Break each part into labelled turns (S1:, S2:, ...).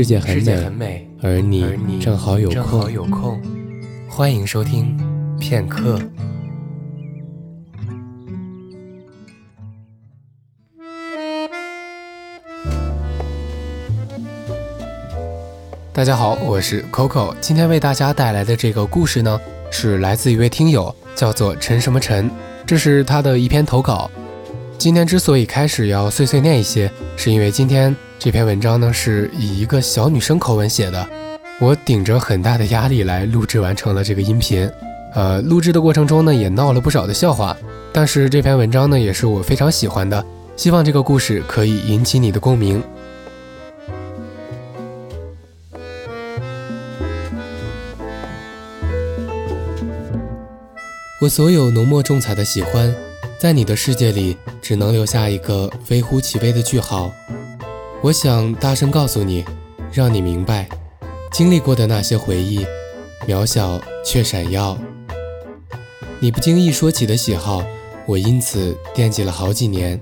S1: 世界很美，而你正好有空。
S2: 欢迎收听《片刻》。大家好，我是 Coco，今天为大家带来的这个故事呢，是来自一位听友，叫做陈什么陈。这是他的一篇投稿。今天之所以开始要碎碎念一些，是因为今天。这篇文章呢是以一个小女生口吻写的，我顶着很大的压力来录制完成了这个音频，呃，录制的过程中呢也闹了不少的笑话，但是这篇文章呢也是我非常喜欢的，希望这个故事可以引起你的共鸣。我所有浓墨重彩的喜欢，在你的世界里只能留下一个微乎其微的句号。我想大声告诉你，让你明白，经历过的那些回忆，渺小却闪耀。你不经意说起的喜好，我因此惦记了好几年。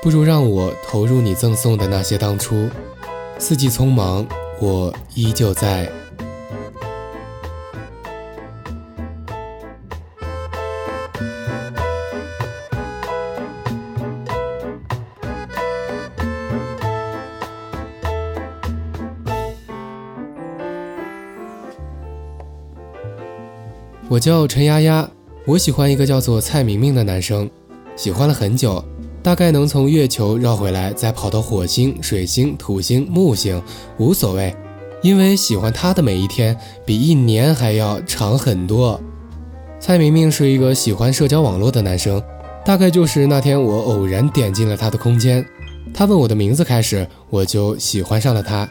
S2: 不如让我投入你赠送的那些当初。四季匆忙，我依旧在。我叫陈丫丫，我喜欢一个叫做蔡明明的男生，喜欢了很久，大概能从月球绕回来，再跑到火星、水星、土星、木星，无所谓，因为喜欢他的每一天比一年还要长很多。蔡明明是一个喜欢社交网络的男生，大概就是那天我偶然点进了他的空间，他问我的名字开始，我就喜欢上了他。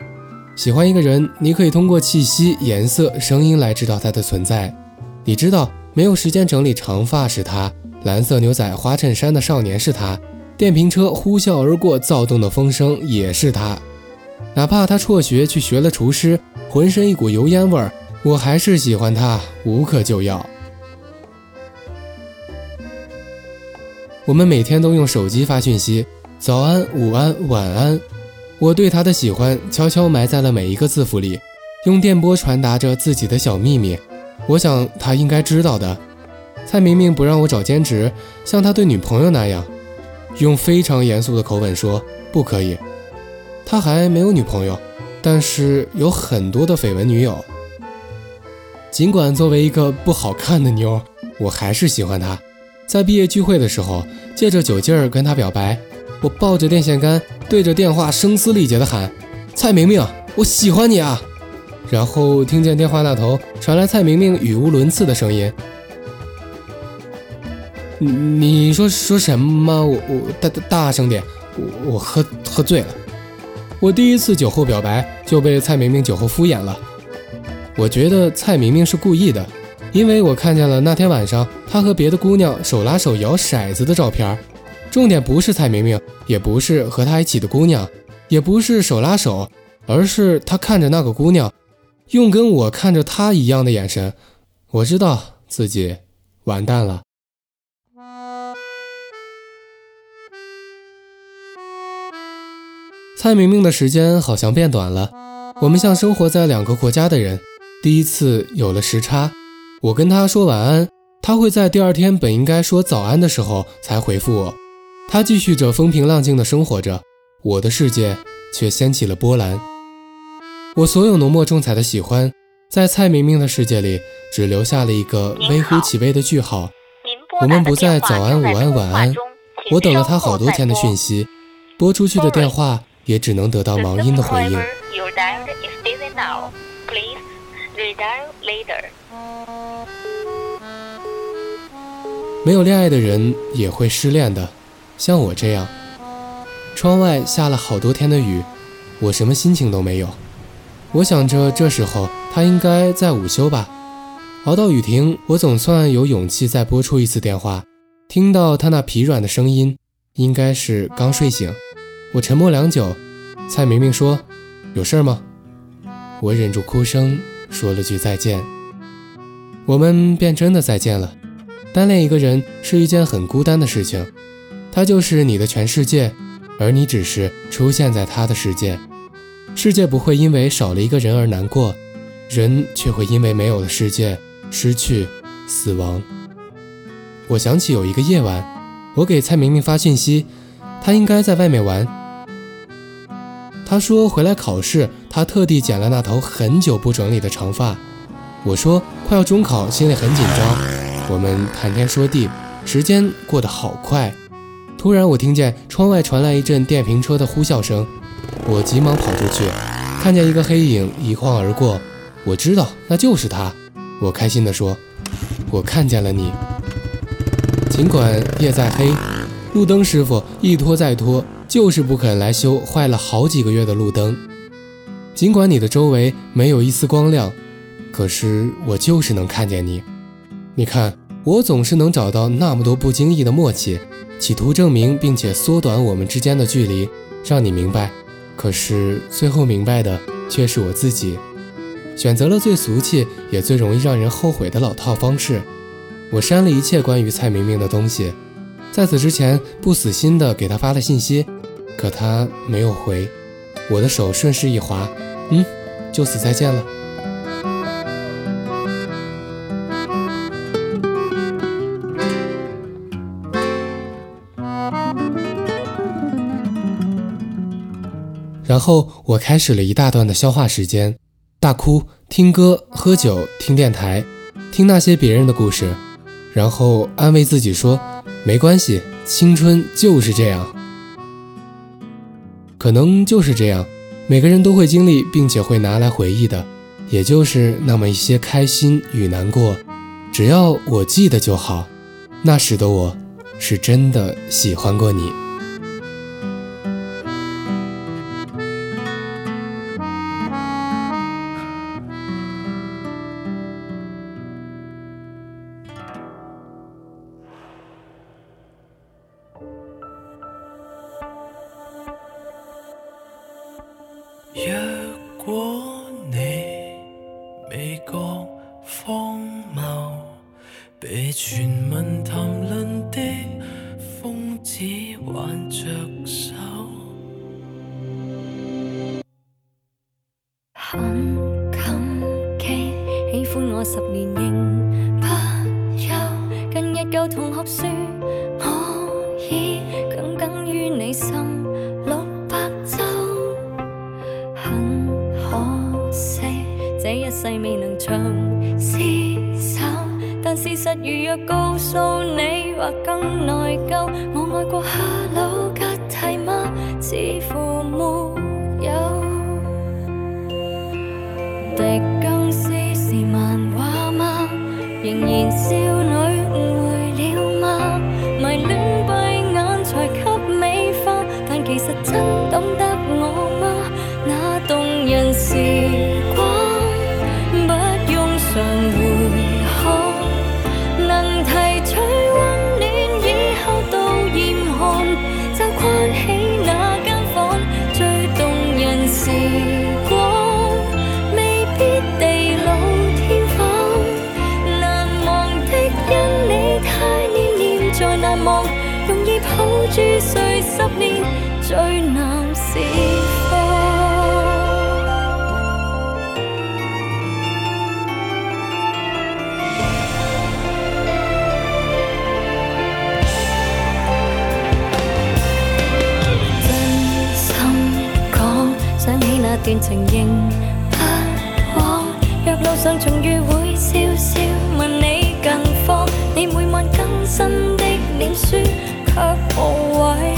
S2: 喜欢一个人，你可以通过气息、颜色、声音来知道他的存在。你知道没有时间整理长发是他，蓝色牛仔花衬衫的少年是他，电瓶车呼啸而过，躁动的风声也是他。哪怕他辍学去学了厨师，浑身一股油烟味儿，我还是喜欢他，无可救药。我们每天都用手机发讯息，早安、午安、晚安。我对他的喜欢悄悄埋在了每一个字符里，用电波传达着自己的小秘密。我想他应该知道的。蔡明明不让我找兼职，像他对女朋友那样，用非常严肃的口吻说不可以。他还没有女朋友，但是有很多的绯闻女友。尽管作为一个不好看的妞，我还是喜欢他。在毕业聚会的时候，借着酒劲儿跟他表白。我抱着电线杆，对着电话声嘶力竭的喊：“蔡明明，我喜欢你啊！”然后听见电话那头传来蔡明明语无伦次的声音：“你你说说什么？我我大大大声点！我我喝喝醉了。我第一次酒后表白就被蔡明明酒后敷衍了。我觉得蔡明明是故意的，因为我看见了那天晚上他和别的姑娘手拉手摇骰子的照片。重点不是蔡明明，也不是和他一起的姑娘，也不是手拉手，而是他看着那个姑娘。”用跟我看着他一样的眼神，我知道自己完蛋了。蔡明明的时间好像变短了，我们像生活在两个国家的人，第一次有了时差。我跟他说晚安，他会在第二天本应该说早安的时候才回复我。他继续着风平浪静的生活着，我的世界却掀起了波澜。我所有浓墨重彩的喜欢，在蔡明明的世界里，只留下了一个微乎其微的句号。我们不再早安、午安、晚在我等了他好多天的讯息，拨出去的电话也只能得到忙音的回应。没有恋爱的人也会失恋的，像我这样。窗外下了好多天的雨，我什么心情都没有。我想着，这时候他应该在午休吧。熬到雨停，我总算有勇气再拨出一次电话。听到他那疲软的声音，应该是刚睡醒。我沉默良久，蔡明明说：“有事吗？”我忍住哭声，说了句再见。我们便真的再见了。单恋一个人是一件很孤单的事情，他就是你的全世界，而你只是出现在他的世界。世界不会因为少了一个人而难过，人却会因为没有了世界失去死亡。我想起有一个夜晚，我给蔡明明发信息，他应该在外面玩。他说回来考试，他特地剪了那头很久不整理的长发。我说快要中考，心里很紧张。我们谈天说地，时间过得好快。突然，我听见窗外传来一阵电瓶车的呼啸声。我急忙跑出去，看见一个黑影一晃而过，我知道那就是他。我开心地说：“我看见了你。”尽管夜再黑，路灯师傅一拖再拖，就是不肯来修坏了好几个月的路灯。尽管你的周围没有一丝光亮，可是我就是能看见你。你看，我总是能找到那么多不经意的默契，企图证明并且缩短我们之间的距离，让你明白。可是最后明白的却是我自己，选择了最俗气也最容易让人后悔的老套方式。我删了一切关于蔡明明的东西，在此之前不死心的给他发了信息，可他没有回。我的手顺势一滑，嗯，就此再见了。然后我开始了一大段的消化时间，大哭、听歌、喝酒、听电台、听那些别人的故事，然后安慰自己说：“没关系，青春就是这样，可能就是这样，每个人都会经历，并且会拿来回忆的，也就是那么一些开心与难过，只要我记得就好。”那时的我，是真的喜欢过你。
S3: 若果你未觉荒谬，被全民谈论的疯子挽着手，
S4: 很感激喜欢我十年仍不休。近日旧同学说。事实如若告诉你，或更内疚。我爱过哈喽，格蒂吗？似乎。珠碎十年，最难是放。真心讲，想起那段情，仍不枉。若路上重遇，会笑笑问你近况。你每晚更新的脸书。apple white.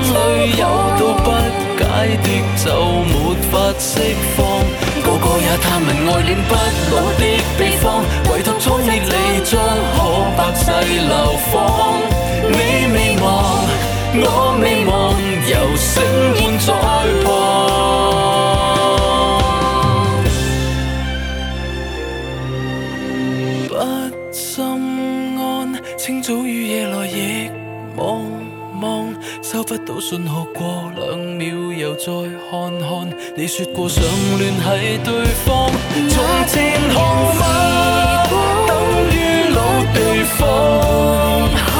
S3: 里有道不解的就没法释放。个个也探问爱恋不老的秘方，唯独总你你足可百世流芳。你未忘，我未忘，由心伴再破。不心安，清早与夜来亦忘。收不到讯号，过两秒又再看看，你说过想联系对方，从前天空等于老地方。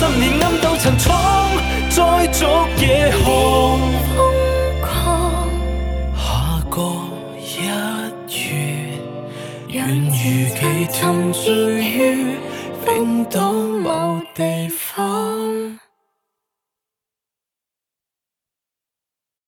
S3: 十年暗斗，曾闯再逐夜航。下个一月，愿与悸沉醉于冰岛某地方。